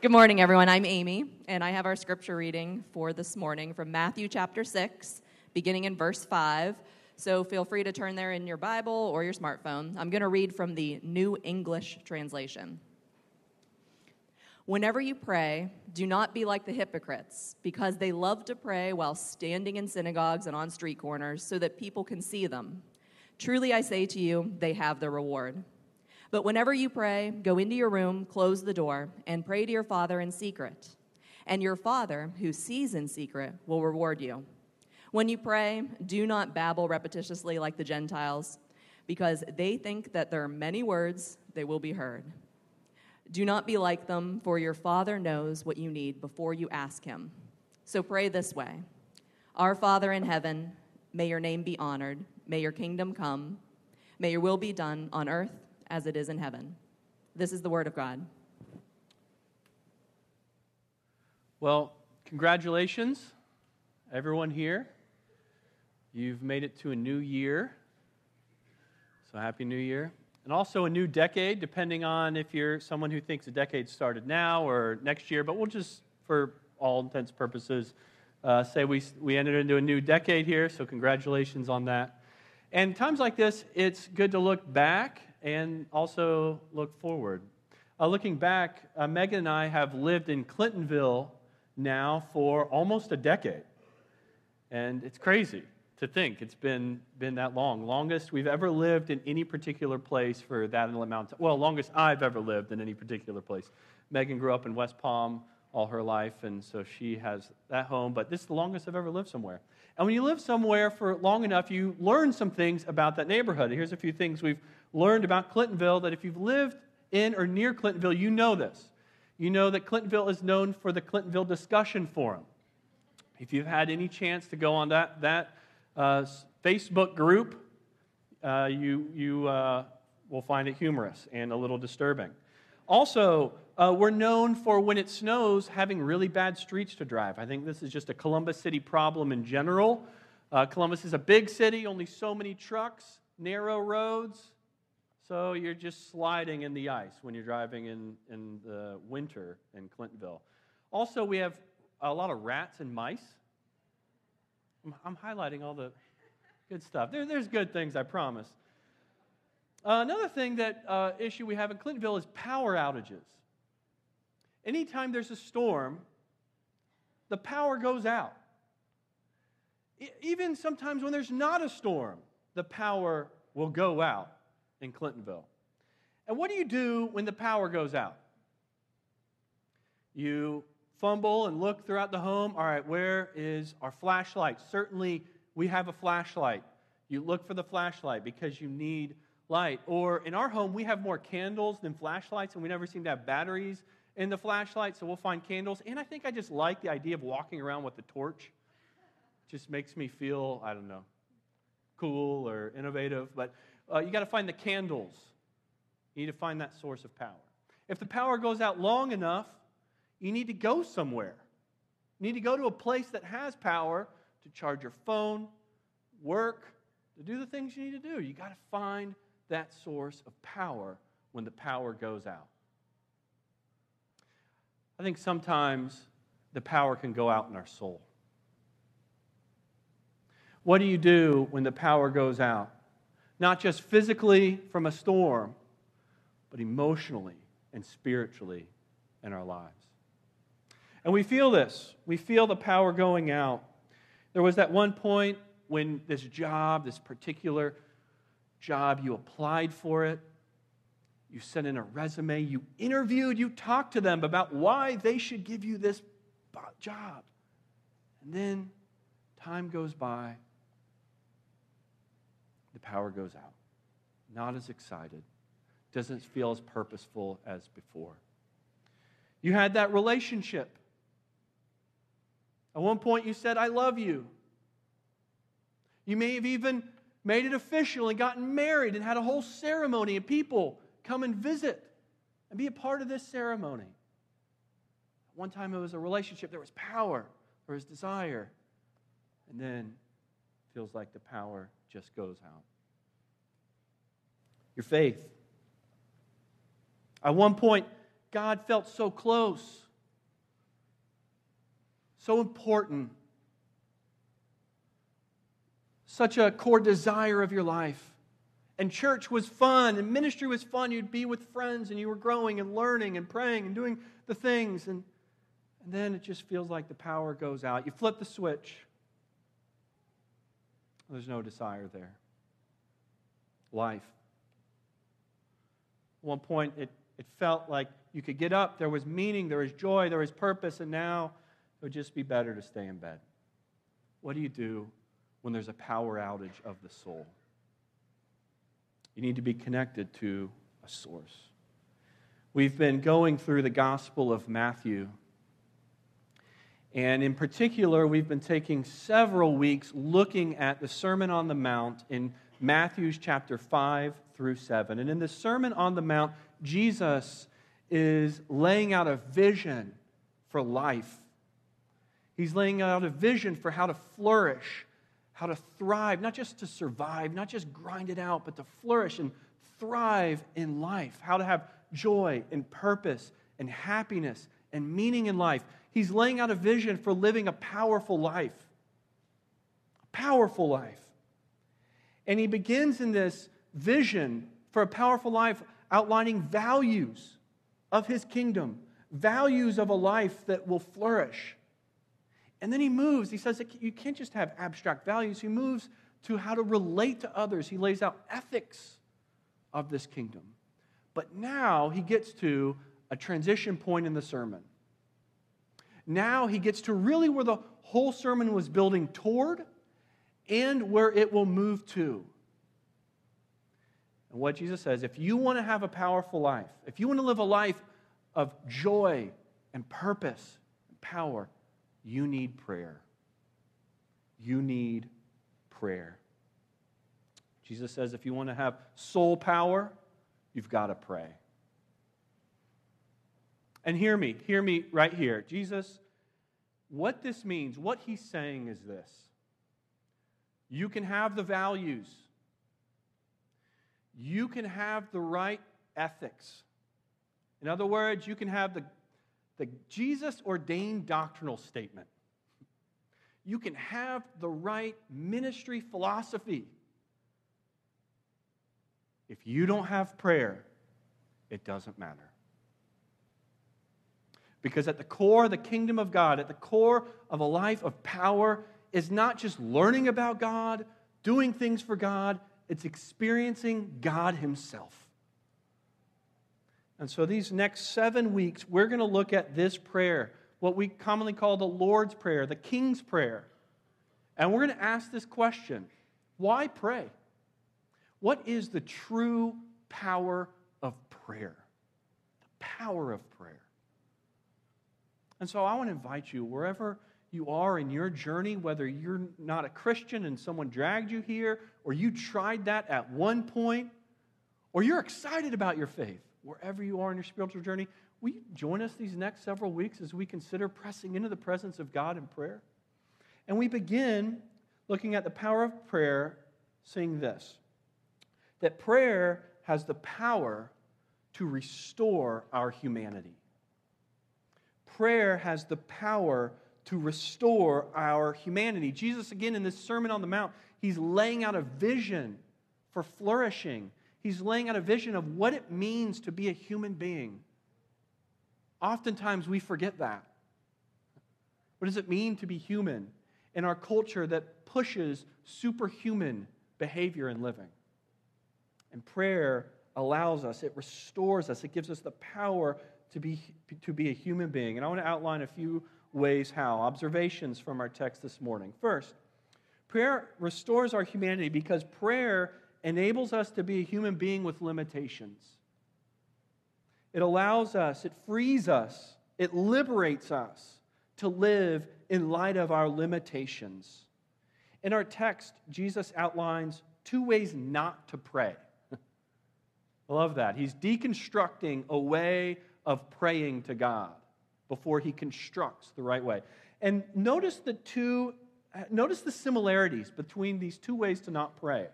Good morning, everyone. I'm Amy, and I have our scripture reading for this morning from Matthew chapter 6, beginning in verse 5. So feel free to turn there in your Bible or your smartphone. I'm going to read from the New English Translation. Whenever you pray, do not be like the hypocrites, because they love to pray while standing in synagogues and on street corners so that people can see them. Truly, I say to you, they have their reward. But whenever you pray, go into your room, close the door, and pray to your Father in secret. And your Father, who sees in secret, will reward you. When you pray, do not babble repetitiously like the Gentiles, because they think that there are many words they will be heard. Do not be like them, for your Father knows what you need before you ask Him. So pray this way Our Father in heaven, may your name be honored, may your kingdom come, may your will be done on earth as it is in heaven. This is the word of God. Well, congratulations, everyone here. You've made it to a new year. So, Happy New Year and also a new decade, depending on if you're someone who thinks a decade started now or next year. But we'll just, for all intents and purposes, uh, say we, we entered into a new decade here, so congratulations on that. And times like this, it's good to look back and also look forward. Uh, looking back, uh, Megan and I have lived in Clintonville now for almost a decade. And it's crazy to think it's been, been that long. Longest we've ever lived in any particular place for that amount of. Well, longest I've ever lived in any particular place. Megan grew up in West Palm all her life, and so she has that home, but this is the longest I've ever lived somewhere. And when you live somewhere for long enough, you learn some things about that neighborhood. Here's a few things we've learned about Clintonville that if you've lived in or near Clintonville, you know this. You know that Clintonville is known for the Clintonville Discussion Forum. If you've had any chance to go on that, that uh, Facebook group, uh, you, you uh, will find it humorous and a little disturbing. Also, uh, we're known for when it snows having really bad streets to drive. I think this is just a Columbus City problem in general. Uh, Columbus is a big city, only so many trucks, narrow roads. So you're just sliding in the ice when you're driving in, in the winter in Clintonville. Also, we have a lot of rats and mice. I'm, I'm highlighting all the good stuff. There, there's good things, I promise. Uh, another thing that uh, issue we have in Clintonville is power outages. Anytime there's a storm, the power goes out. even sometimes when there's not a storm, the power will go out in Clintonville. And what do you do when the power goes out? You fumble and look throughout the home. All right, where is our flashlight? Certainly, we have a flashlight. You look for the flashlight because you need light. Or in our home, we have more candles than flashlights, and we never seem to have batteries in the flashlight, so we'll find candles. And I think I just like the idea of walking around with the torch. It just makes me feel, I don't know, cool or innovative. But uh, you got to find the candles. You need to find that source of power. If the power goes out long enough, you need to go somewhere. You need to go to a place that has power to charge your phone, work, to do the things you need to do. You got to find that source of power when the power goes out. I think sometimes the power can go out in our soul. What do you do when the power goes out? Not just physically from a storm, but emotionally and spiritually in our lives. And we feel this. We feel the power going out. There was that one point when this job, this particular job, you applied for it, you sent in a resume, you interviewed, you talked to them about why they should give you this job. And then time goes by, the power goes out. Not as excited, doesn't feel as purposeful as before. You had that relationship at one point, you said, I love you. You may have even made it official and gotten married and had a whole ceremony, and people come and visit and be a part of this ceremony. At One time it was a relationship, there was power, there was desire, and then feels like the power just goes out. Your faith. At one point, God felt so close. so important, such a core desire of your life. And church was fun, and ministry was fun. You'd be with friends, and you were growing and learning and praying and doing the things. And, and then it just feels like the power goes out. You flip the switch, there's no desire there. Life. At one point, it, it felt like you could get up, there was meaning, there was joy, there was purpose, and now it would just be better to stay in bed. What do you do when there's a power outage of the soul? You need to be connected to a source. We've been going through the Gospel of Matthew. And in particular, we've been taking several weeks looking at the Sermon on the Mount in Matthew's chapter 5 through 7. And in the Sermon on the Mount, Jesus is laying out a vision for life. He's laying out a vision for how to flourish, how to thrive, not just to survive, not just grind it out, but to flourish and thrive in life, how to have joy and purpose and happiness and meaning in life. He's laying out a vision for living a powerful life. A powerful life. And he begins in this vision for a powerful life outlining values of his kingdom, values of a life that will flourish. And then he moves. He says that you can't just have abstract values. He moves to how to relate to others. He lays out ethics of this kingdom. But now he gets to a transition point in the sermon. Now he gets to really where the whole sermon was building toward and where it will move to. And what Jesus says if you want to have a powerful life, if you want to live a life of joy and purpose and power, you need prayer. You need prayer. Jesus says if you want to have soul power, you've got to pray. And hear me, hear me right here. Jesus, what this means, what he's saying is this you can have the values you can have the right ethics. In other words, you can have the, the Jesus ordained doctrinal statement. You can have the right ministry philosophy. If you don't have prayer, it doesn't matter. Because at the core of the kingdom of God, at the core of a life of power, is not just learning about God, doing things for God, it's experiencing God Himself. And so, these next seven weeks, we're going to look at this prayer, what we commonly call the Lord's Prayer, the King's Prayer. And we're going to ask this question Why pray? What is the true power of prayer? The power of prayer. And so, I want to invite you, wherever you are in your journey, whether you're not a Christian and someone dragged you here, or you tried that at one point, or you're excited about your faith, wherever you are in your spiritual journey, will you join us these next several weeks as we consider pressing into the presence of God in prayer? And we begin looking at the power of prayer, saying this that prayer has the power to restore our humanity. Prayer has the power to restore our humanity. Jesus, again, in this Sermon on the Mount, he's laying out a vision for flourishing. He's laying out a vision of what it means to be a human being. Oftentimes we forget that. What does it mean to be human in our culture that pushes superhuman behavior and living? And prayer allows us, it restores us, it gives us the power to be, to be a human being. And I want to outline a few ways how. Observations from our text this morning. First, prayer restores our humanity because prayer enables us to be a human being with limitations. It allows us, it frees us, it liberates us to live in light of our limitations. In our text, Jesus outlines two ways not to pray. I love that. He's deconstructing a way of praying to God before he constructs the right way. And notice the two notice the similarities between these two ways to not pray.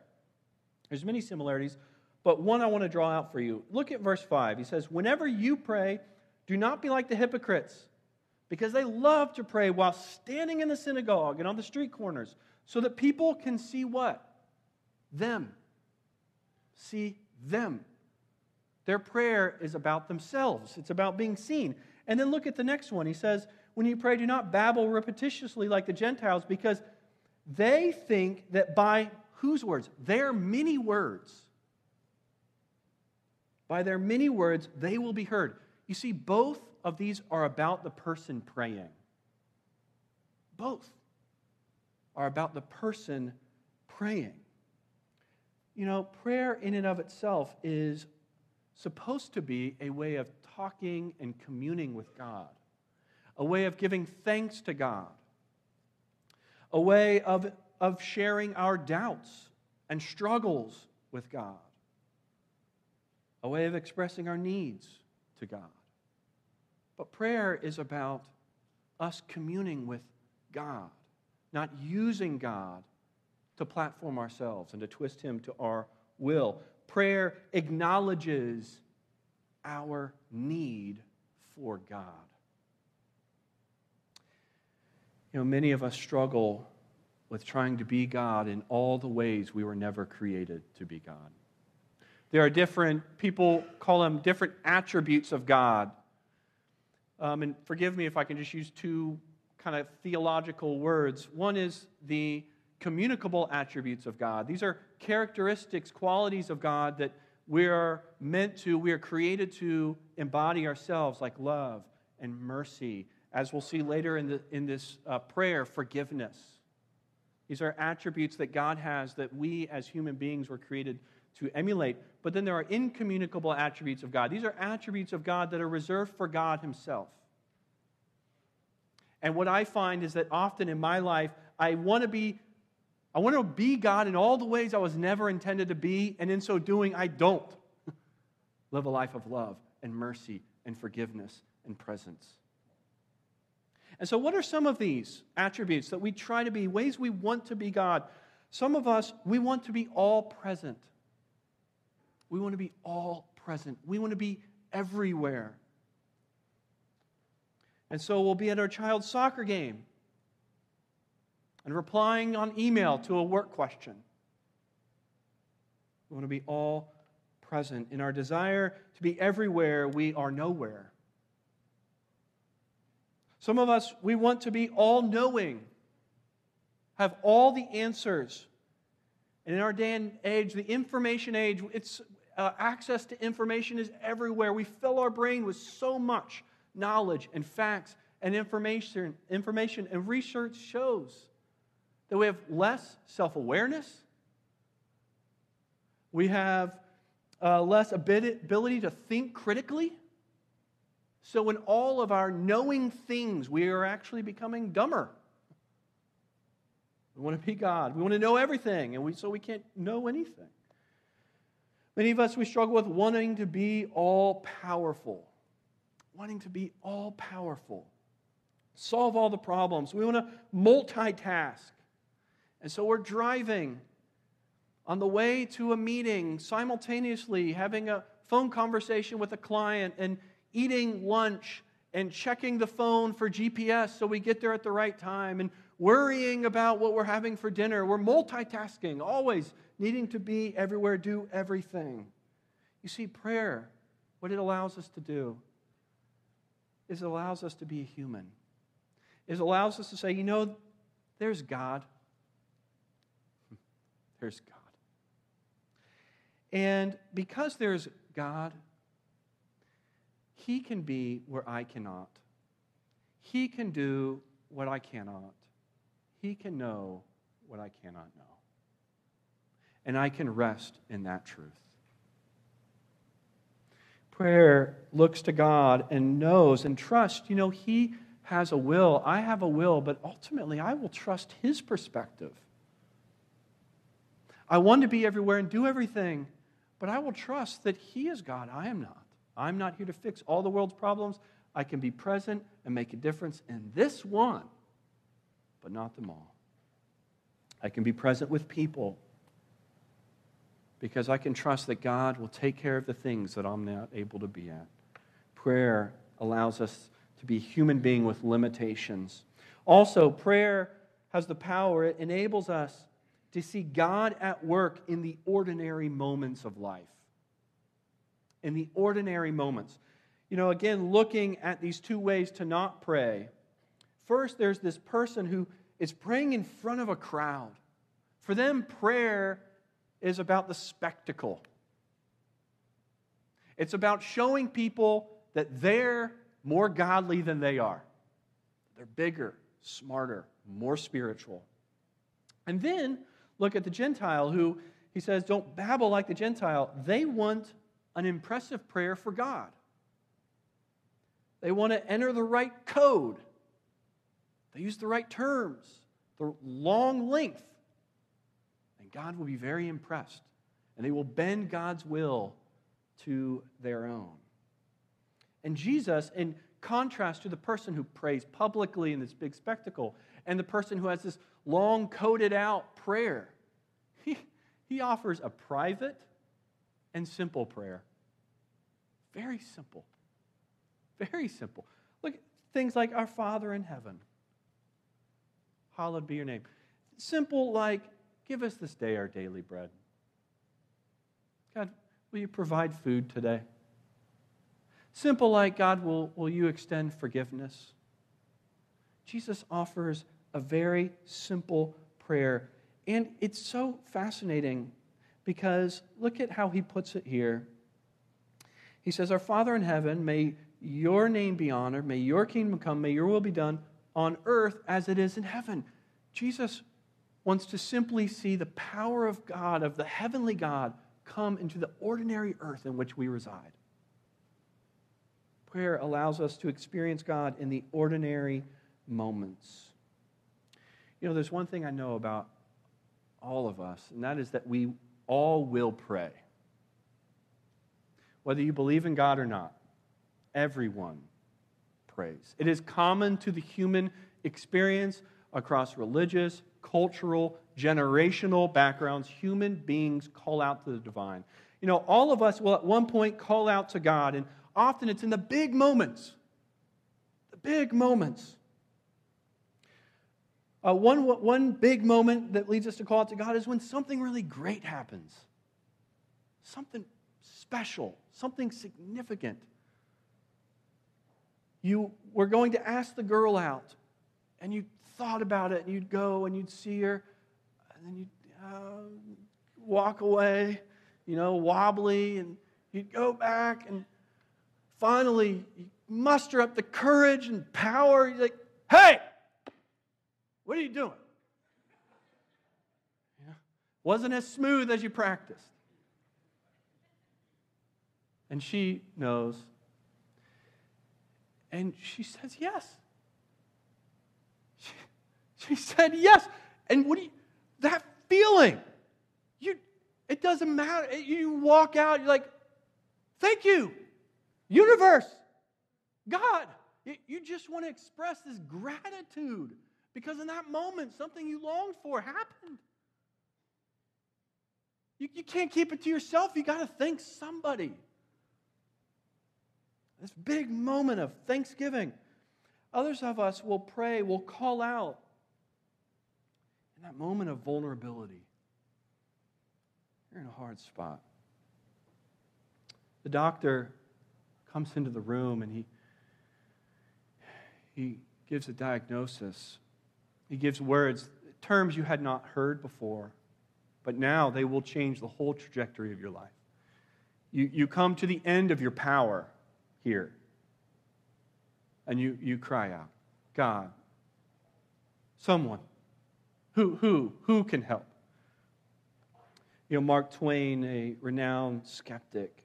There's many similarities, but one I want to draw out for you. Look at verse 5. He says, "Whenever you pray, do not be like the hypocrites, because they love to pray while standing in the synagogue and on the street corners so that people can see what? Them. See them. Their prayer is about themselves, it's about being seen. And then look at the next one. He says, When you pray, do not babble repetitiously like the Gentiles, because they think that by whose words? Their many words. By their many words, they will be heard. You see, both of these are about the person praying. Both are about the person praying. You know, prayer in and of itself is supposed to be a way of talking and communing with God, a way of giving thanks to God, a way of, of sharing our doubts and struggles with God, a way of expressing our needs to God. But prayer is about us communing with God, not using God to platform ourselves and to twist Him to our will. Prayer acknowledges our need for God. You know, many of us struggle with trying to be God in all the ways we were never created to be God. There are different, people call them different attributes of God. Um, and forgive me if I can just use two kind of theological words. One is the communicable attributes of God. These are characteristics, qualities of God that we are meant to, we are created to embody ourselves, like love and mercy. As we'll see later in, the, in this uh, prayer, forgiveness. These are attributes that God has that we as human beings were created to emulate. But then there are incommunicable attributes of God. These are attributes of God that are reserved for God Himself. And what I find is that often in my life, I want to be I want to be God in all the ways I was never intended to be, and in so doing, I don't live a life of love and mercy and forgiveness and presence. And so, what are some of these attributes that we try to be, ways we want to be God? Some of us, we want to be all present. We want to be all present. We want to be everywhere. And so, we'll be at our child's soccer game and replying on email to a work question. We want to be all present. In our desire to be everywhere, we are nowhere. Some of us, we want to be all knowing, have all the answers. And in our day and age, the information age, it's uh, access to information is everywhere. We fill our brain with so much knowledge and facts and information, information and research shows that we have less self awareness, we have uh, less ability to think critically. So, in all of our knowing things, we are actually becoming dumber. We want to be God. We want to know everything, and we, so we can't know anything. Many of us, we struggle with wanting to be all powerful, wanting to be all powerful, solve all the problems. We want to multitask. And so we're driving on the way to a meeting, simultaneously having a phone conversation with a client and eating lunch and checking the phone for GPS so we get there at the right time and worrying about what we're having for dinner. We're multitasking, always needing to be everywhere, do everything. You see, prayer, what it allows us to do is it allows us to be a human. It allows us to say, you know, there's God. There's God. And because there's God, He can be where I cannot. He can do what I cannot. He can know what I cannot know. And I can rest in that truth. Prayer looks to God and knows and trusts. You know, He has a will. I have a will, but ultimately I will trust His perspective. I want to be everywhere and do everything, but I will trust that He is God. I am not. I'm not here to fix all the world's problems. I can be present and make a difference in this one, but not them all. I can be present with people because I can trust that God will take care of the things that I'm not able to be at. Prayer allows us to be human being with limitations. Also, prayer has the power, it enables us to see God at work in the ordinary moments of life. In the ordinary moments. You know, again, looking at these two ways to not pray. First, there's this person who is praying in front of a crowd. For them, prayer is about the spectacle. It's about showing people that they're more godly than they are. They're bigger, smarter, more spiritual. And then look at the Gentile who he says, don't babble like the Gentile. They want an impressive prayer for God. They want to enter the right code. They use the right terms, the long length. And God will be very impressed. And they will bend God's will to their own. And Jesus, in contrast to the person who prays publicly in this big spectacle and the person who has this long coded out prayer, he, he offers a private and simple prayer. Very simple. Very simple. Look, things like Our Father in heaven, hallowed be your name. Simple like, give us this day our daily bread. God, will you provide food today? Simple like, God, will, will you extend forgiveness? Jesus offers a very simple prayer. And it's so fascinating because look at how he puts it here. He says, Our Father in heaven, may your name be honored, may your kingdom come, may your will be done on earth as it is in heaven. Jesus wants to simply see the power of God, of the heavenly God, come into the ordinary earth in which we reside prayer allows us to experience God in the ordinary moments. You know, there's one thing I know about all of us, and that is that we all will pray. Whether you believe in God or not, everyone prays. It is common to the human experience across religious, cultural, generational backgrounds. Human beings call out to the divine. You know, all of us will at one point call out to God, and often it's in the big moments. The big moments. Uh, one, one big moment that leads us to call out to God is when something really great happens. Something special, something significant. You were going to ask the girl out, and you thought about it, and you'd go and you'd see her, and then you'd uh, walk away, you know, wobbly, and you'd go back, and finally you muster up the courage and power. He's like, hey, what are you doing? Wasn't as smooth as you practiced. And she knows. And she says yes. She, she said yes. And what do you, that feeling, you, it doesn't matter. You walk out, you're like, thank you universe, God. You just want to express this gratitude because in that moment, something you longed for happened. You, you can't keep it to yourself. You got to thank somebody. This big moment of thanksgiving. Others of us will pray, will call out in that moment of vulnerability. You're in a hard spot. The doctor comes into the room and he, he gives a diagnosis. He gives words, terms you had not heard before, but now they will change the whole trajectory of your life. You, you come to the end of your power here, and you, you cry out, God, someone, who, who, who can help? You know, Mark Twain, a renowned skeptic,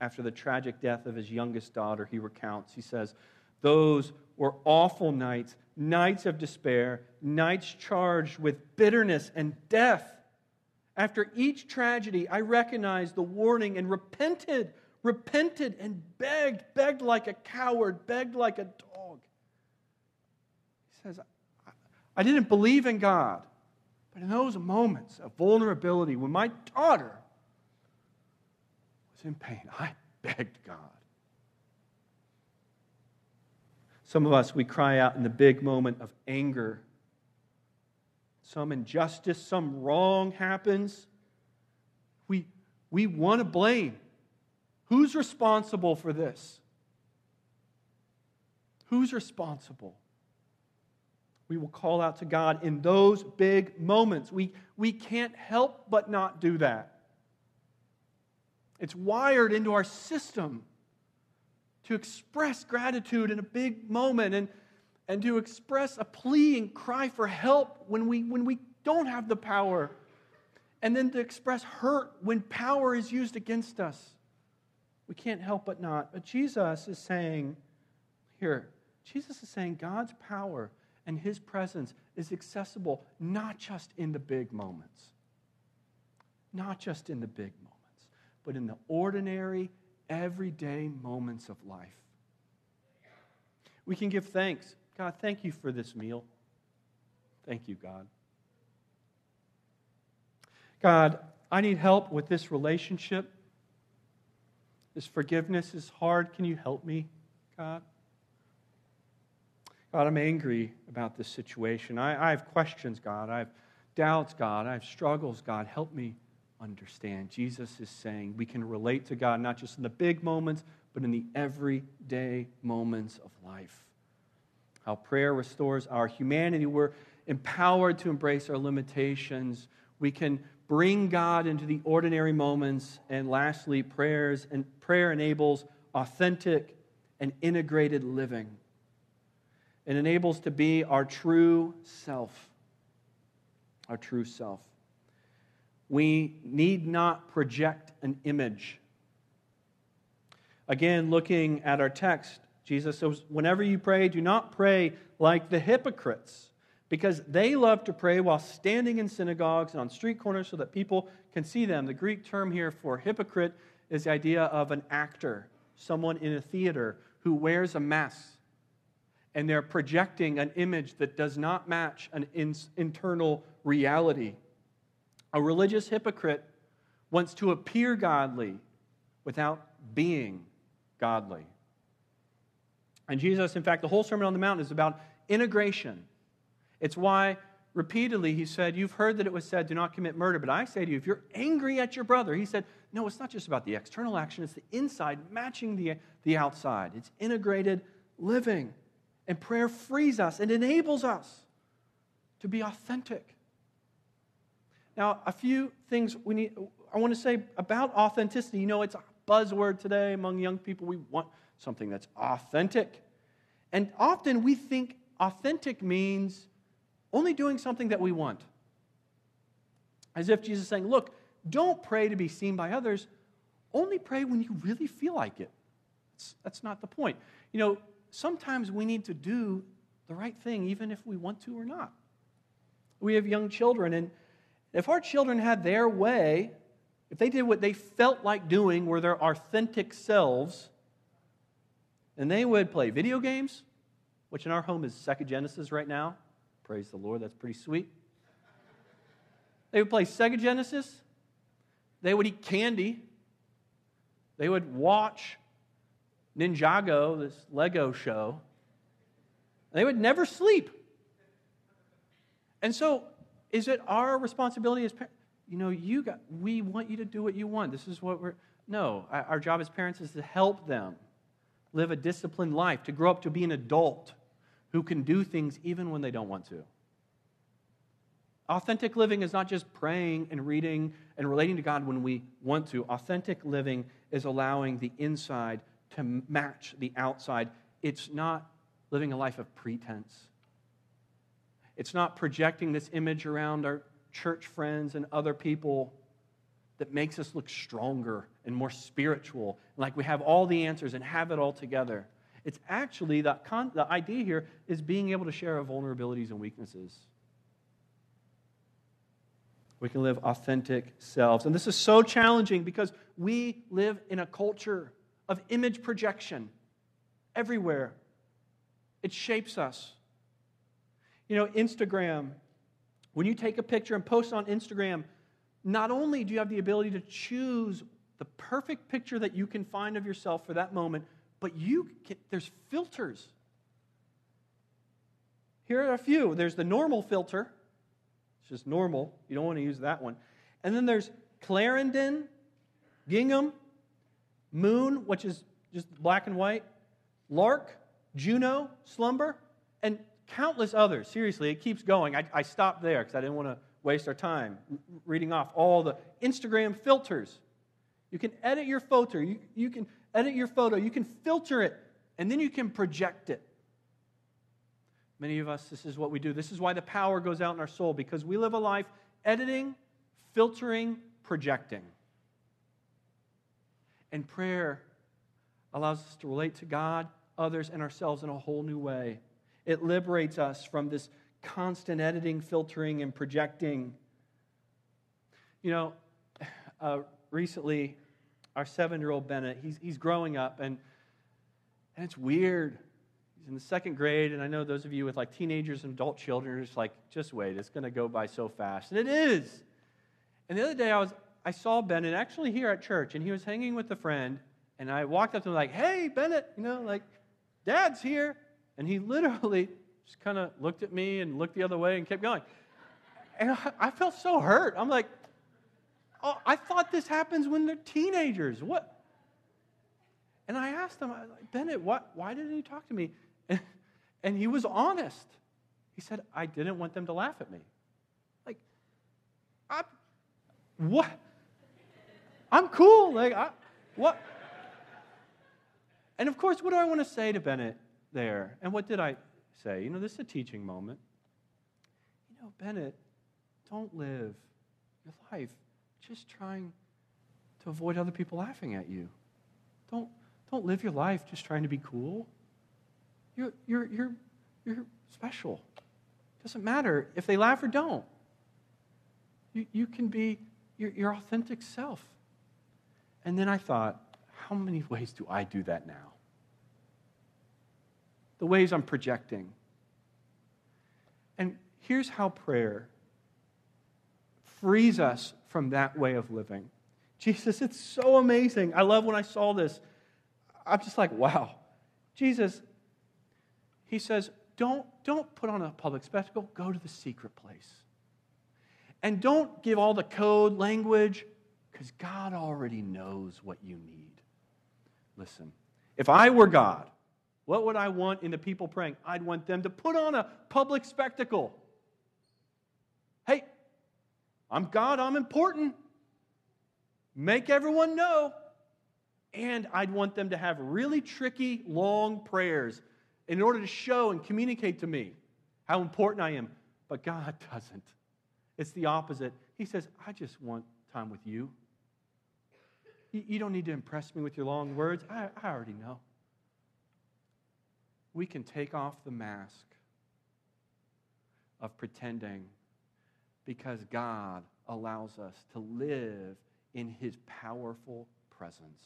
after the tragic death of his youngest daughter, he recounts. He says, Those were awful nights, nights of despair, nights charged with bitterness and death. After each tragedy, I recognized the warning and repented, repented and begged, begged like a coward, begged like a dog. He says, I didn't believe in God, but in those moments of vulnerability, when my daughter was in pain. I begged God. Some of us, we cry out in the big moment of anger. Some injustice, some wrong happens. We, we want to blame. Who's responsible for this? Who's responsible? We will call out to God in those big moments. We, we can't help but not do that. It's wired into our system to express gratitude in a big moment and, and to express a plea and cry for help when we, when we don't have the power, and then to express hurt when power is used against us. We can't help but not. But Jesus is saying, here, Jesus is saying God's power and his presence is accessible not just in the big moments, not just in the big moments, but in the ordinary, everyday moments of life. We can give thanks. God, thank you for this meal. Thank you, God. God, I need help with this relationship. This forgiveness is hard. Can you help me, God? God, I'm angry about this situation. I, I have questions, God. I have doubts, God. I have struggles, God. Help me understand. Jesus is saying we can relate to God not just in the big moments, but in the everyday moments of life. How prayer restores our humanity. We're empowered to embrace our limitations. We can bring God into the ordinary moments. And lastly, prayers and prayer enables authentic and integrated living. It enables to be our true self. Our true self. We need not project an image. Again, looking at our text, Jesus says, Whenever you pray, do not pray like the hypocrites, because they love to pray while standing in synagogues and on street corners so that people can see them. The Greek term here for hypocrite is the idea of an actor, someone in a theater who wears a mask and they're projecting an image that does not match an in- internal reality. A religious hypocrite wants to appear godly without being godly. And Jesus, in fact, the whole Sermon on the Mount is about integration. It's why repeatedly he said, You've heard that it was said, do not commit murder. But I say to you, if you're angry at your brother, he said, No, it's not just about the external action, it's the inside matching the, the outside. It's integrated living. And prayer frees us and enables us to be authentic. Now, a few things we need, I want to say about authenticity. You know, it's a buzzword today among young people. We want something that's authentic. And often we think authentic means only doing something that we want. As if Jesus is saying, look, don't pray to be seen by others, only pray when you really feel like it. That's, that's not the point. You know, sometimes we need to do the right thing, even if we want to or not. We have young children, and if our children had their way, if they did what they felt like doing, were their authentic selves, and they would play video games, which in our home is Sega Genesis right now. Praise the Lord, that's pretty sweet. They would play Sega Genesis. They would eat candy. They would watch Ninjago, this Lego show. They would never sleep. And so, is it our responsibility as parents? You know, you got, we want you to do what you want. This is what we're. No, our job as parents is to help them live a disciplined life, to grow up to be an adult who can do things even when they don't want to. Authentic living is not just praying and reading and relating to God when we want to. Authentic living is allowing the inside to match the outside. It's not living a life of pretense. It's not projecting this image around our church friends and other people that makes us look stronger and more spiritual, like we have all the answers and have it all together. It's actually the, con- the idea here is being able to share our vulnerabilities and weaknesses. We can live authentic selves. And this is so challenging because we live in a culture of image projection everywhere. It shapes us. You know, Instagram, when you take a picture and post on Instagram, not only do you have the ability to choose the perfect picture that you can find of yourself for that moment, but you can, there's filters here are a few. There's the normal filter, it's just normal. You don't want to use that one. And then there's Clarendon, Gingham, Moon, which is just black and white, Lark, Juno, Slumber, and countless others. Seriously, it keeps going. I, I stopped there because I didn't want to waste our time reading off all the Instagram filters. You can edit your photo. You, you can edit your photo. You can filter it, and then you can project it. Many of us, this is what we do. This is why the power goes out in our soul, because we live a life editing, filtering, projecting. And prayer allows us to relate to God, others, and ourselves in a whole new way. It liberates us from this constant editing, filtering, and projecting. You know, uh, recently, our seven year old Bennett, he's, he's growing up, and, and it's weird. He's in the second grade, and I know those of you with like teenagers and adult children are just like, just wait, it's going to go by so fast. And it is. And the other day, I, was, I saw Bennett actually here at church, and he was hanging with a friend, and I walked up to him like, hey, Bennett, you know, like, Dad's here. And he literally just kind of looked at me and looked the other way and kept going. And I, felt so hurt. I'm like, oh, I thought this happens when they're teenagers. What? And I asked him, I was like, Bennett, what, why didn't you talk to me? And, and he was honest. He said, I didn't want them to laugh at me. Like, I, what? I'm cool. Like, I, what? And of course, what do I want to say to Bennett there? And what did I say? You know, this is a teaching moment. You know, Bennett, don't live your life just trying to avoid other people laughing at you. Don't, don't live your life just trying to be cool. You're, you're, you're, you're special. Doesn't matter if they laugh or don't. You, you can be your, your authentic self. And then I thought, how many ways do I do that now? The ways I'm projecting. And here's how prayer frees us from that way of living. Jesus, it's so amazing. I love when I saw this. I'm just like, wow. Jesus, he says, don't, don't put on a public spectacle, go to the secret place. And don't give all the code language, because God already knows what you need. Listen, if I were God, what would I want in the people praying? I'd want them to put on a public spectacle. Hey, I'm God, I'm important. Make everyone know. And I'd want them to have really tricky, long prayers in order to show and communicate to me how important I am. But God doesn't. It's the opposite. He says, I just want time with you. You don't need to impress me with your long words. I, I already know. We can take off the mask of pretending because God allows us to live in his powerful presence.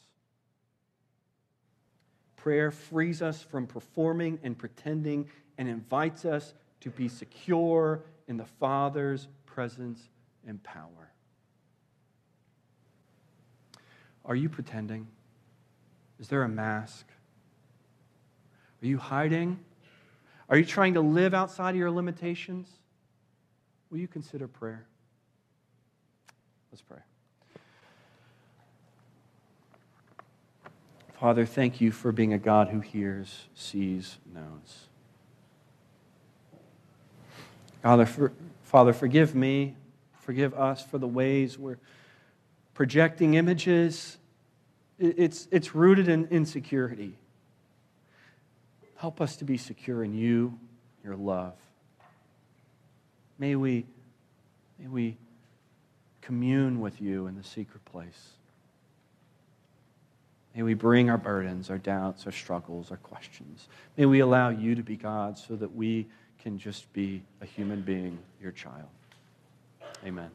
Prayer frees us from performing and pretending and invites us to be secure in the Father's presence and power. Are you pretending? Is there a mask? Are you hiding? Are you trying to live outside of your limitations? Will you consider prayer? Let's pray. Father, thank you for being a God who hears, sees, knows. Father, for, Father, forgive me, forgive us for the ways we're projecting images. It's, it's rooted in insecurity. Help us to be secure in you, your love. May we, may we commune with you in the secret place. May we bring our burdens, our doubts, our struggles, our questions. May we allow you to be God so that we can just be a human being, your child. Amen.